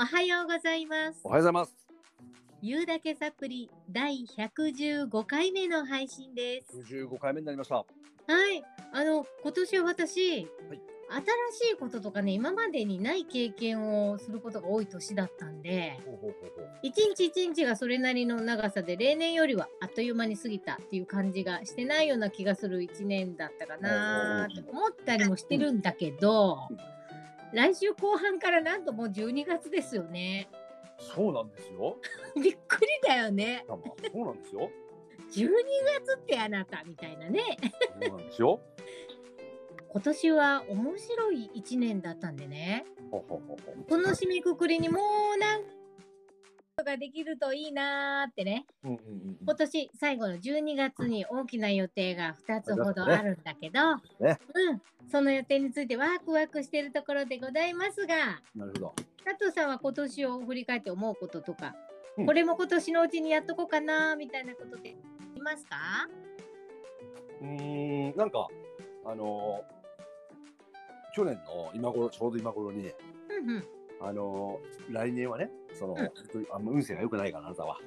おはようございますお。はようございます。ゆうだけサプリ第115回目の配信です。95回目になりました。はい、あの今年は私、はい新しいこととかね、今までにない経験をすることが多い年だったんで、ほうほうほうほう。一日一日がそれなりの長さで例年よりはあっという間に過ぎたっていう感じがしてないような気がする1年だったかなって思ったりもしてるんだけど、うん来週後半からなんともう12月ですよね。そうなんですよ。びっくりだよね。そうなんですよ。12月ってあなたみたいなね。そうなんですよ。今年は面白い1年だったんでね。ほうほうほ。この締めくくりにもうなんとかできるといいなーってね。うんうんうん今年最後の12月に大きな予定が2つほどあるんだけど、ね。うん、その予定についてワクワクしているところでございますが、なるほど。佐藤さんは今年を振り返って思うこととか、うん。これも今年のうちにやっとこうかなみたいなことってありますか？うーん、なんか、あのー去年の今頃、ちょうど今頃に、うんうん。あのー来年はね、その、あんま運勢が良くないから、あなたは。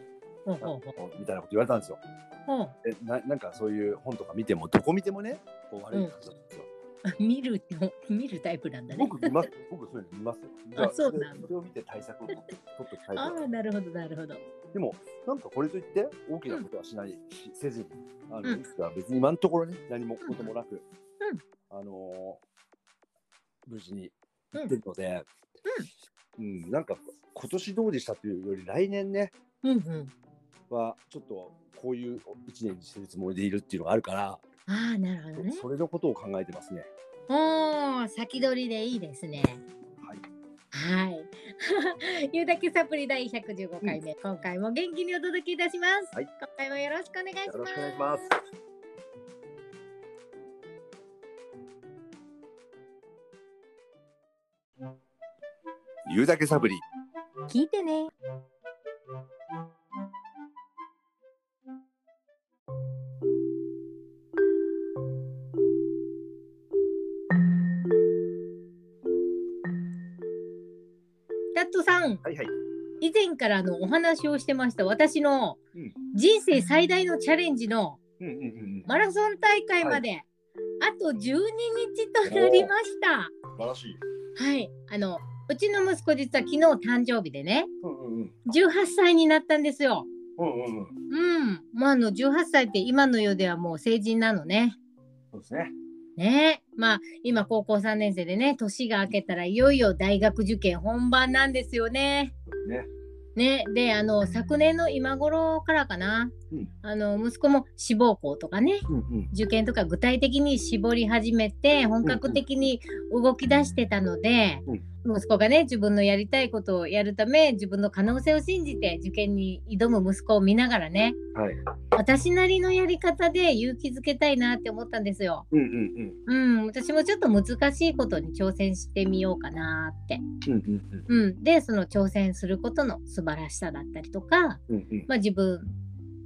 ほうほうほうみたいなこと言われたんですよ。ほうえななんかそういう本とか見ても、どこ見てもね、こう悪い感じなんですよ。見るの見るタイプなんだね。僕見ます。僕そういうの見ますよ。じゃあそうなんだそれを見て対策を取って取っておきたいとああ、なるほど、なるほど。でも、なんかこれといって大きなことはしない、しせずに、あの、うん別に今のところね、何もこともなく、うんあのー無事に行ってるので、うん、なんか今年どうでしたというより、来年ね、うんうん。はちょっとこういう一年にしてるつもりでいるっていうのがあるから、ああ、なるほどね。それのことを考えてますね。おー、先取りでいいですね。はい。はい。ゆうだけサプリ第115回目、今回も元気にお届けいたします。はい今回もよろしくお願いします。言うだけサブリ。聞いてね。タットさん、はいはい。以前からのお話をしてました私のうん人生最大のチャレンジのうんうんうんうん。マラソン大会まで、あと12日となりました。素晴らしい。はい、あのうちの息子実は昨日誕生日でね、うんうんうん。18歳になったんですよ。うんうんうん。うん、まああの18歳って今の世ではもう成人なのね。そうですね。ねまあ今高校3年生でね年が明けたらいよいよ大学受験本番なんですよね。ね。ねであの昨年の今頃からかな、うんあの息子も志望校とかねうんうん。受験とか具体的に絞り始めて本格的に動き出してたので、息子がね自分のやりたいことをやるため自分の可能性を信じて受験に挑む息子を見ながらねはい。私なりのやり方で勇気づけたいなって思ったんですよ。うんうんうん、私もちょっと難しいことに挑戦してみようかなって。うん。うんうんうん、でその挑戦することの素晴らしさだったりとか、うん。うんうん。まあ、自分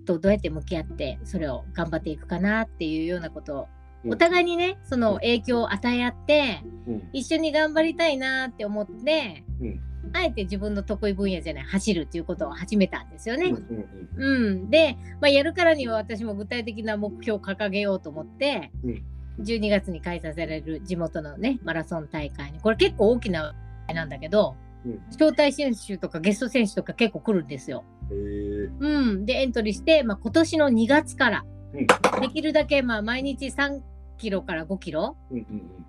とどうやって向き合ってそれを頑張っていくかなっていうようなことお互いにねその影響を与え合ってうん。一緒に頑張りたいなって思って、うん。あえて自分の得意分野じゃない走るっていうことを始めたんですよね。うんうんうん、で、まあ、やるからには私も具体的な目標を掲げようと思って、うん。12月に開催される地元のねマラソン大会にこれ結構大きななんだけどうん。招待選手とかゲスト選手とか結構来るんですよ。うん、でエントリーして、まあ、今年の2月からうん。できるだけまあ毎日3キロから5キロ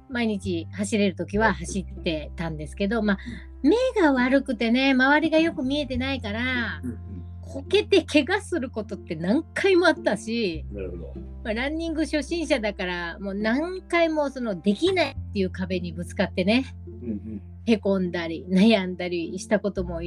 毎日走れる時は走ってたんですけど、まあ、目が悪くてね周りがよく見えてないからうん。こけて怪我することって何回もあったし。まあ、ランニング初心者だからもう何回もそのできないっていう壁にぶつかってね。へこんだり悩んだりしたことも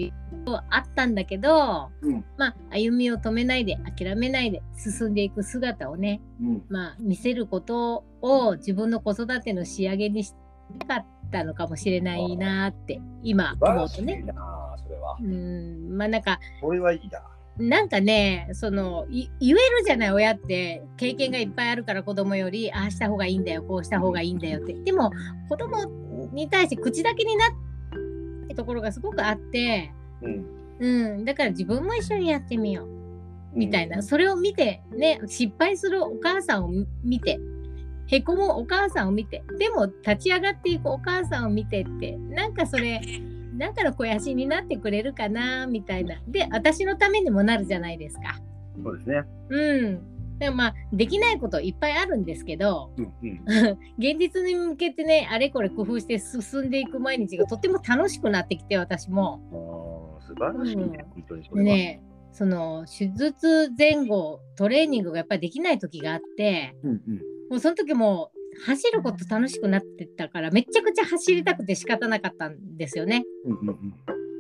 あったんだけど、うんまあ歩みを止めないで諦めないで進んでいく姿をね、うん。まあ、見せることを自分の子育ての仕上げにしたかったのかもしれないなって今思うとね。なあ、それは。うんまあなんかこれはいいな。なんかねそのい言えるじゃない親って経験がいっぱいあるから子供よりああした方がいいんだよこうした方がいいんだよって。でも子供に対して口だけになっってところがすごくあって、うん、うん、だから自分も一緒にやってみよう。みたいな、うん、それを見てね失敗するお母さんを見て。へこむお母さんを見て。でも立ち上がっていくお母さんを見てって。なんかそれなんかの肥やしになってくれるかなみたいな。で私のためにもなるじゃないですか。そうですね。うん。でもまあできないこといっぱいあるんですけど、うんうん、現実に向けてねあれこれ工夫して進んでいく毎日がとっても楽しくなってきて私も。あ素晴らしいね、うん、本当にそれねその手術前後トレーニングがやっぱりできない時があって、うんうん、もうその時も走ること楽しくなってたからめちゃくちゃ走りたくて仕方なかったんですよね。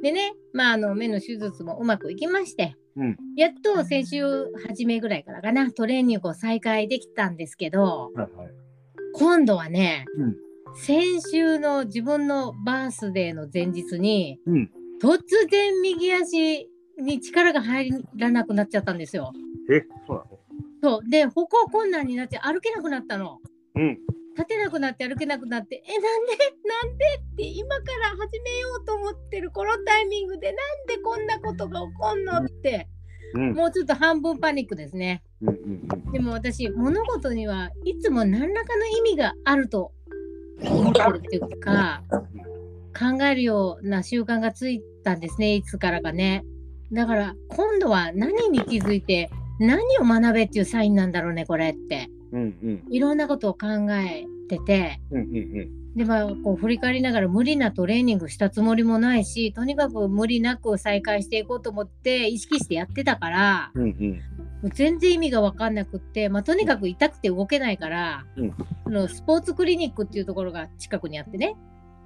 でね、まあ、あの目の手術もうまくいきまして、うん、やっと先週初めぐらいからかなトレーニングを再開できたんですけど、はいはい、今度はね、うん、先週の自分のバースデーの前日に、うん、突然右足に力が入らなくなっちゃったんですよ。えそうなの？そう。で歩行困難になって歩けなくなったの。うん、立てなくなって歩けなくなってえなんで？なんで？って今から始めようと思ってるこのタイミングでなんでこんなことが起こんのって、うん、もうちょっと半分パニックですね。うんうんうん、でも私物事にはいつも何らかの意味があると思ってるっていうか考えるような習慣がついたんですねいつからかね。だから今度は何に気づいて何を学べっていうサインなんだろうねこれって。うんうん、いろんなことを考えてて、うんうんうん、でまあこう振り返りながら無理なトレーニングしたつもりもないしとにかく無理なく再開していこうと思って意識してやってたから、うんうん、もう全然意味が分かんなくって、まあ、とにかく痛くて動けないから、うん、のスポーツクリニックっていうところが近くにあってね。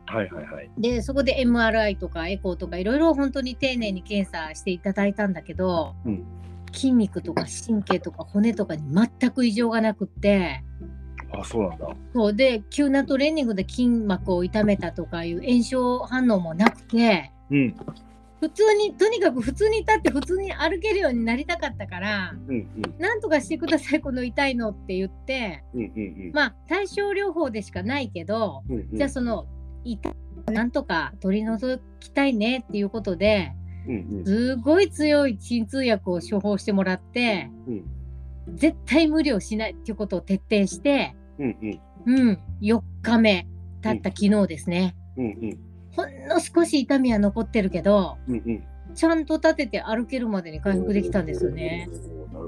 はいはいはい、でそこで MRI とかエコーとかいろいろ本当に丁寧に検査していただいたんだけど、うん筋肉とか神経とか骨とかに全く異常がなくって。あそうなんだ。そうで急なトレーニングで筋膜を痛めたとかいう炎症反応もなくて、うん、普通にとにかく普通に立って普通に歩けるようになりたかったから、うんうん、なんとかしてくださいこの痛いのって言って、うんうんうん、まあ対症療法でしかないけど、うんうん、じゃあその痛なんとか取り除きたいねっていうことで、すごい強い鎮痛薬を処方してもらって、うん、絶対無理をしないっていうことを徹底して、うんうん。うん、4日目たった昨日ですね、うんうん、ほんの少し痛みは残ってるけど、うんうん、ちゃんと立てて歩けるまでに回復できたんですよね。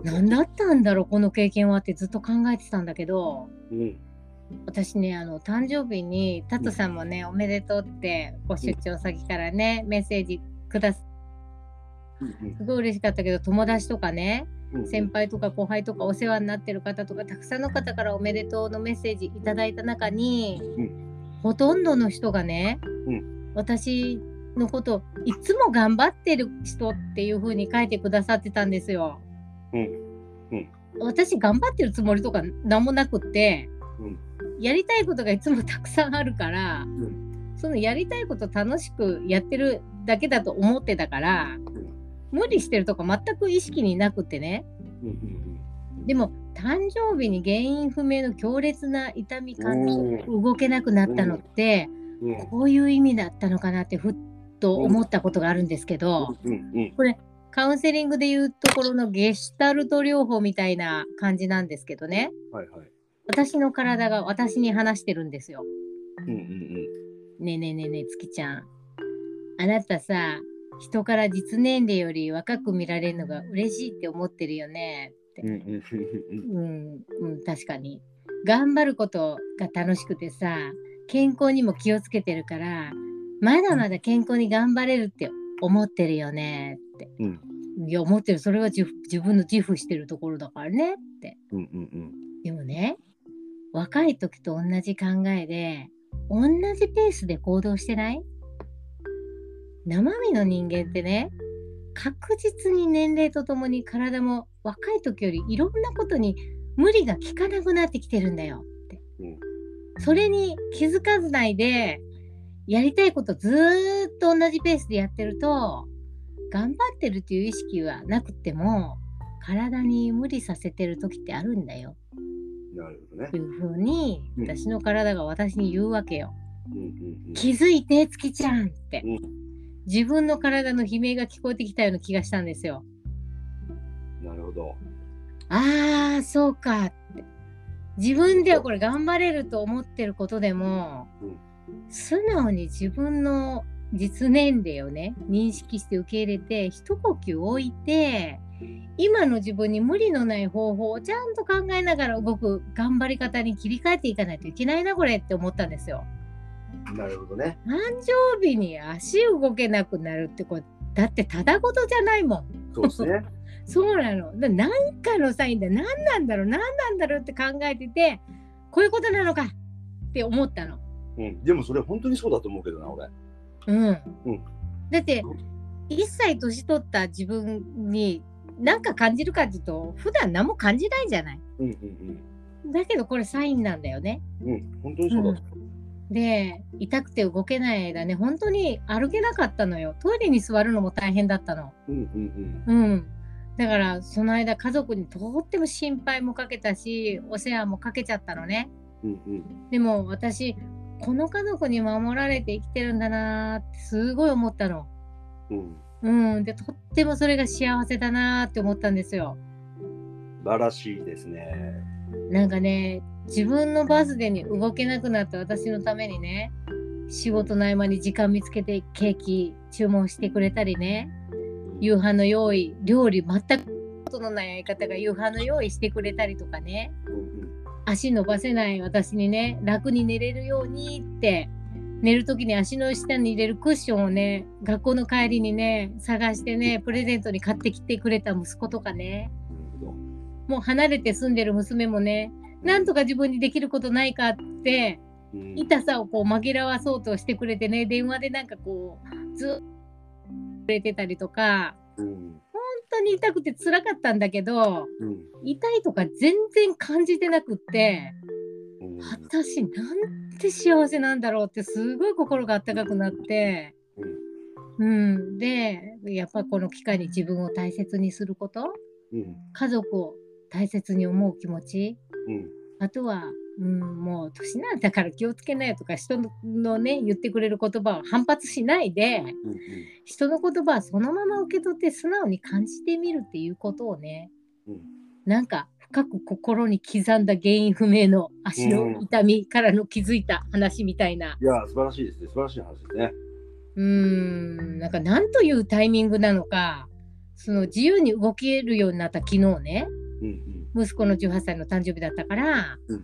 何だったんだろうこの経験はってずっと考えてたんだけど、うん、私ねあの誕生日にタトさんもね、おめでとうってご出張先からね、メッセージくださすごい嬉しかったけど友達とかね先輩とか後輩とかお世話になってる方とかたくさんの方からおめでとうのメッセージいただいた中に、ほとんどの人がね、私のこといつも頑張ってる人っていう風に書いてくださってたんですよ。私頑張ってるつもりとか何もなくって、やりたいことがいつもたくさんあるから、そのやりたいこと楽しくやってるだけだと思ってたから、無理してるとか全く意識になくてね。でも誕生日に原因不明の強烈な痛み感と動けなくなったのって、こういう意味だったのかなってふっと思ったことがあるんですけど、これカウンセリングでいうところのゲシュタルト療法みたいな感じなんですけどね、はいはい、私の体が私に話してるんですよ。うんうんうん、ねえねえねえねえ月ちゃん。あなたさ人から実年齢より若く見られるのが嬉しいって思ってるよねって。うん、うん、確かに。頑張ることが楽しくてさ、健康にも気をつけてるから、まだまだ健康に頑張れるって思ってるよねって。うん、いや、思ってる。それは自分の自負してるところだからねって。うんうんうん、でもね、若い時と同じ考えで、同じペースで行動してない？生身の人間ってね確実に年齢とともに体も若い時よりいろんなことに無理が効かなくなってきてるんだよって、うん、それに気づかずないでやりたいことずっと同じペースでやってると頑張ってるっていう意識はなくても体に無理させてる時ってあるんだよ。なるほどね。いうふうに、私の体が私に言うわけよ。うん気づいて月ちゃんって。うん自分の体の悲鳴が聞こえてきたような気がしたんですよ。なるほど。ああそうかって自分ではこれ頑張れると思ってることでも、うん、素直に自分の実年齢をね認識して受け入れて一呼吸置いて今の自分に無理のない方法をちゃんと考えながら動く頑張り方に切り替えていかないといけないなこれって思ったんですよ。なるほどね。誕生日に足動けなくなるってこだってただごとじゃないもん。そうですね。そうなの。何かのサインで何なんだろう何なんだろうって考えててこういうことなのかって思ったの。うん、でもそれ本当にそうだと思うけどな俺。うん。うん、だって一歳年取った自分に何か感じるかっていうと普段何も感じないじゃない。うんうんうん、だけどこれサインなんだよね。うん、本当にそうだ、うん、で痛くて動けない間ね本当に歩けなかったのよ。トイレに座るのも大変だったの。うんうんうん。うん、だからその間家族にとっても心配もかけたしお世話もかけちゃったのね。うんうん、でも私この家族に守られて生きてるんだなってすごい思ったの。うんうん、でとってもそれが幸せだなって思ったんですよ。素晴らしいですね。なんかね自分のバースデーに動けなくなった私のためにね仕事の合間に時間見つけてケーキ注文してくれたりね夕飯の用意料理全くことのない相方が夕飯の用意してくれたりとかね、足伸ばせない私にね楽に寝れるようにって寝る時に足の下に入れるクッションをね学校の帰りにね探してねプレゼントに買ってきてくれた息子とかね。もう離れて住んでる娘もねなんとか自分にできることないかって痛さをこう紛らわそうとしてくれてね電話でなんかこうずっとくれてたりとか、うん、本当に痛くて辛かったんだけど、うん、痛いとか全然感じてなくって、うん、私なんて幸せなんだろうってすごい心があったかくなって、うん、でやっぱこの機会に自分を大切にすること、うん、家族を大切に思う気持ち、うん、あとは、うん、もう年なんだから気をつけなよとか人のね言ってくれる言葉を反発しないで、うんうん、人の言葉はそのまま受け取って素直に感じてみるっていうことをね、うん、なんか深く心に刻んだ原因不明の足の痛みからの気づいた話みたいな。いや、素晴らしいですね。素晴らしい話ですね。うーん、なんか何というタイミングなのか、その自由に動けるようになった昨日ね、うんうん、息子の18歳の誕生日だったから、う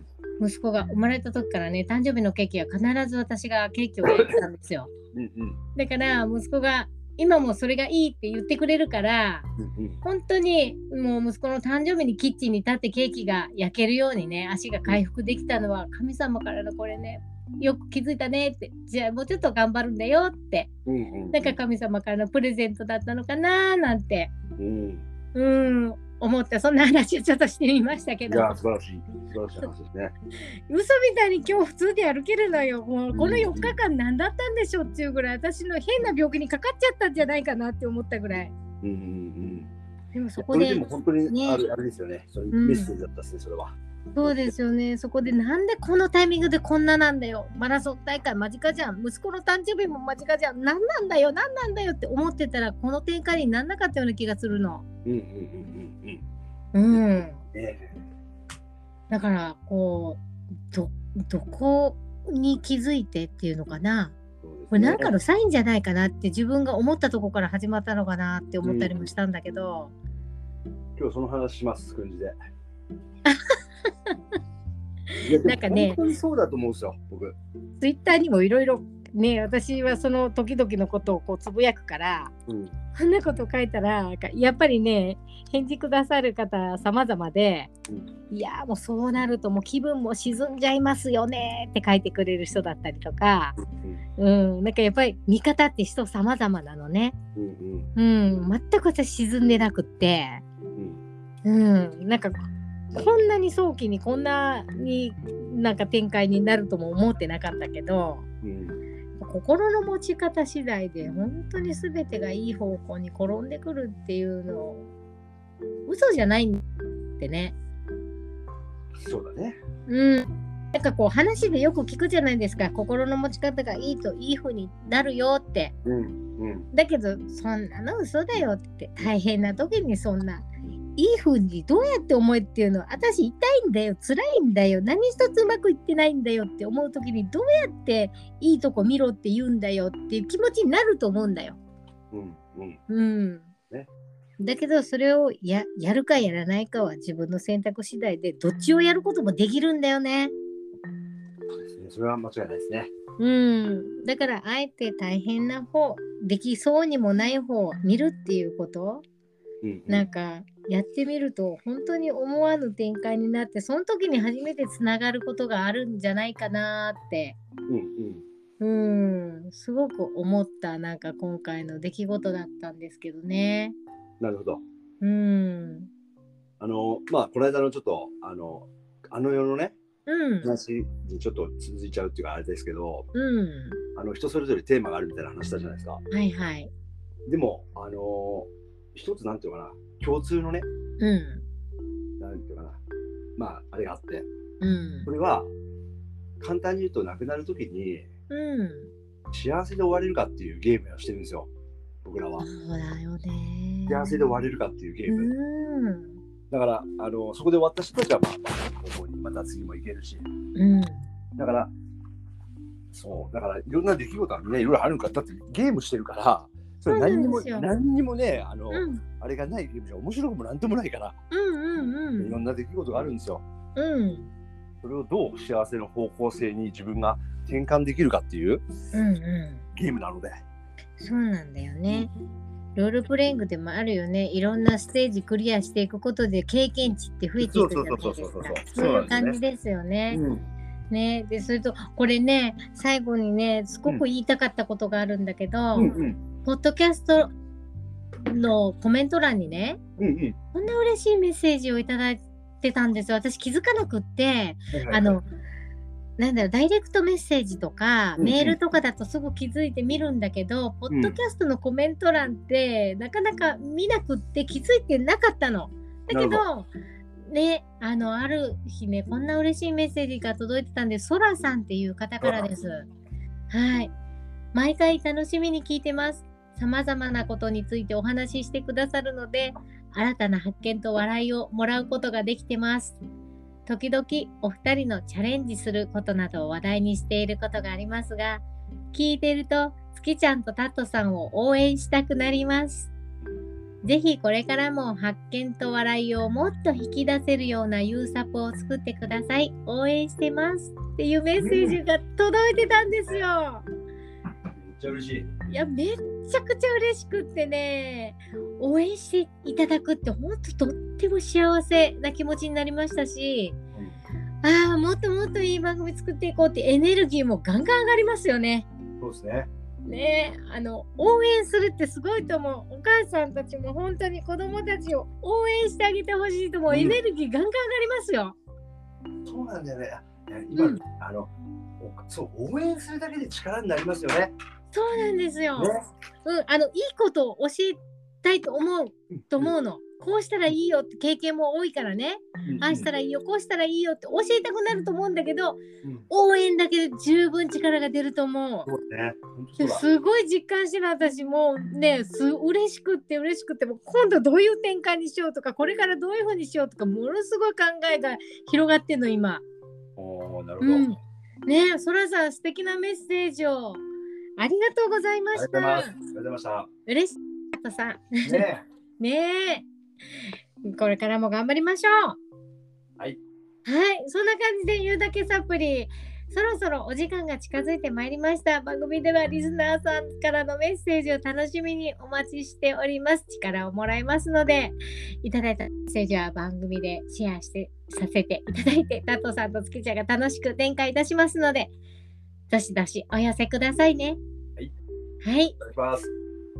ん、息子が生まれた時からね、誕生日のケーキは必ず私がケーキを焼いてたんですよ。だから息子が今もそれがいいって言ってくれるから、本当にもう息子の誕生日にキッチンに立ってケーキが焼けるようにね足が回復できたのは神様からのこれねよく気づいたねってじゃあもうちょっと頑張るんだよって、なんか神様からのプレゼントだったのかななんて、うん、うん思ったそんな話をちょっとしてみましたけど。いや素晴らしい素晴らしい話ですね。嘘みたいに今日普通で歩けるのよ。もうこの4日間何だったんでしょうっていうぐらい私の変な病気にかかっちゃったんじゃないかなって思ったぐらい。うんうんうん。でもそこで。でも本当にある、ね、あれですよね。それメッセージだったですね、それは。そうですよね。そこでなんでこのタイミングでこんななんだよ。マラソン大会間近じゃん。息子の誕生日も間近じゃん。何なんだよ、何なんだよって思ってたら、この展開になんなかったような気がするの。うんうんうんうん。うん。だからこうどどこに気づいてっていうのかな。これ何かのサインじゃないかなって自分が思ったとこから始まったのかなって思ったりもしたんだけど、うん、今日その話します感じでなんかね。本当にそうだと思うんですよ僕。ツイッターにもいろいろね私はその時々のことをこうつぶやくから、うん、そんなこと書いたらやっぱりね返事くださる方様々で、うん、いやもうそうなるともう気分も沈んじゃいますよねって書いてくれる人だったりとか、うん、うん、なんかやっぱり見方って人様々なのね、うん、うん、全く私沈んでなくって、うん、なんかこんなに早期にこんなになんか展開になるとも思ってなかったけど、うん心の持ち方次第で本当に全てがいい方向に転んでくるっていうの嘘じゃないんってね。そうだね。うん。なんかこう話でよく聞くじゃないですか心の持ち方がいいといい風になるよって、うんうん、だけどそんなの嘘だよって大変な時にそんないい風にどうやって思えっていうのは私痛いんだよ辛いんだよ何一つうまくいってないんだよって思う時にどうやっていいとこ見ろって言うんだよっていう気持ちになると思うんだよ。うんうん、うん。ね、だけどそれをややるかやらないかは自分の選択次第でどっちをやることもできるんだよね。それは間違いないですね。うん、だからあえて大変な方できそうにもない方を見るっていうこと、うんうん、なんかやってみると本当に思わぬ展開になってその時に初めてつながることがあるんじゃないかなって、うん、うん、すごく思ったなんか今回の出来事だったんですけどね。なるほど。うん。あの、まあ、この間のちょっと、あの、あの世のね、うん、話にちょっと続いちゃうっていうかあれですけど、うん、あの人それぞれテーマがあるみたいな話したじゃないですか。はいはい。でも、あの一つなんていうかな、共通のね、うん、なんていうかな、まあ、あれがあって、うん、これは、簡単に言うと、亡くなるときに、うん、幸せで終われるかっていうゲームをしてるんですよ、僕らは。そうだよね。幸せで終われるかっていうゲーム。だからあのそこで終わった人たちはまあ、ここにまた次も行けるし、うん、だからそう。だからいろんな出来事はねいろいろあるんか。だってゲームしてるからそれ何にも何にもねあの、うん、あれがないゲームじゃ面白くもなんともないから、うんうんうん、いろんな出来事があるんですよ。うん、それをどう幸せの方向性に自分が転換できるかっていう、うんうん、ゲームなので。そうなんだよね。ロールプレイングでもあるよね。いろんなステージクリアしていくことで経験値って増えていくじゃないですか。そういう感じですよね。うん、ねでそれとこれね最後にねすごく言いたかったことがあるんだけど、うんうん、ポッドキャストのコメント欄にね、うんうん、こんな嬉しいメッセージをいただいてたんですよ。私気づかなくって、はいはいはい、あのなんだろう、ダイレクトメッセージとか、メールとかだとすぐ気づいて見るんだけど、うん、ポッドキャストのコメント欄って、なかなか見なくって気づいてなかったの。だけど、ね、あの、ある日ね、こんな嬉しいメッセージが届いてたんで、ソラさんっていう方からです。はい。毎回楽しみに聞いてます。さまざまなことについてお話ししてくださるので、新たな発見と笑いをもらうことができてます。時々お二人のチャレンジすることなどを話題にしていることがありますが、聞いてると月ちゃんとタットさんを応援したくなります。ぜひこれからも発見と笑いをもっと引き出せるようなユーサポを作ってください。応援してます。っていうメッセージが届いてたんですよ。めっちゃ嬉しい。いや、めっちゃくちゃ嬉しくってね、応援していただくって本当とっても幸せな気持ちになりましたし、うん、ああ、もっともっといい番組作っていこうってエネルギーもガンガン上がりますよね。そうですね。ねあの応援するってすごいと思う。お母さんたちも本当に子供たちを応援してあげてほしいと思う、うん、エネルギーガンガン上がりますよ。そうなんだよね。今、うん、あのそう応援するだけで力になりますよね。そうなんですよ。ね、うん、あのいいことを教えたいと思うと思うの。こうしたらいいよって経験も多いからね、ああしたらいいよ、こうしたらいいよって教えたくなると思うんだけど、うん、応援だけで十分力が出ると思う。うね、すごい実感してる私もね、す嬉しくって嬉しくても今度どういう展開にしようとか、これからどういうふうにしようとか、ものすごい考えが広がってんの今。おなるほど。うん、ねそらさん素敵なメッセージをありがとうございました。ありがとうございました。嬉しかったさん。ねえ。ねえ。これからも頑張りましょう。はい。はい、そんな感じで言うだけサプリ。そろそろお時間が近づいてまいりました。番組ではリスナーさんからのメッセージを楽しみにお待ちしております。力をもらいますので、いただいたメッセージは番組でシェアしてさせていただいて、タトさんと月ちゃんが楽しく展開いたしますので、どしどしお寄せくださいね。はい。はい。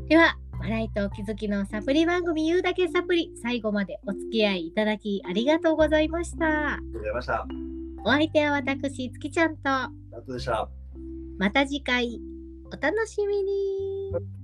では、笑いと気づきのサプリ番組言うだけサプリ、最後までお付き合いいただきありがとうございました。ありがとうございました。お相手は私、月ちゃんと。でした。また次回、お楽しみに。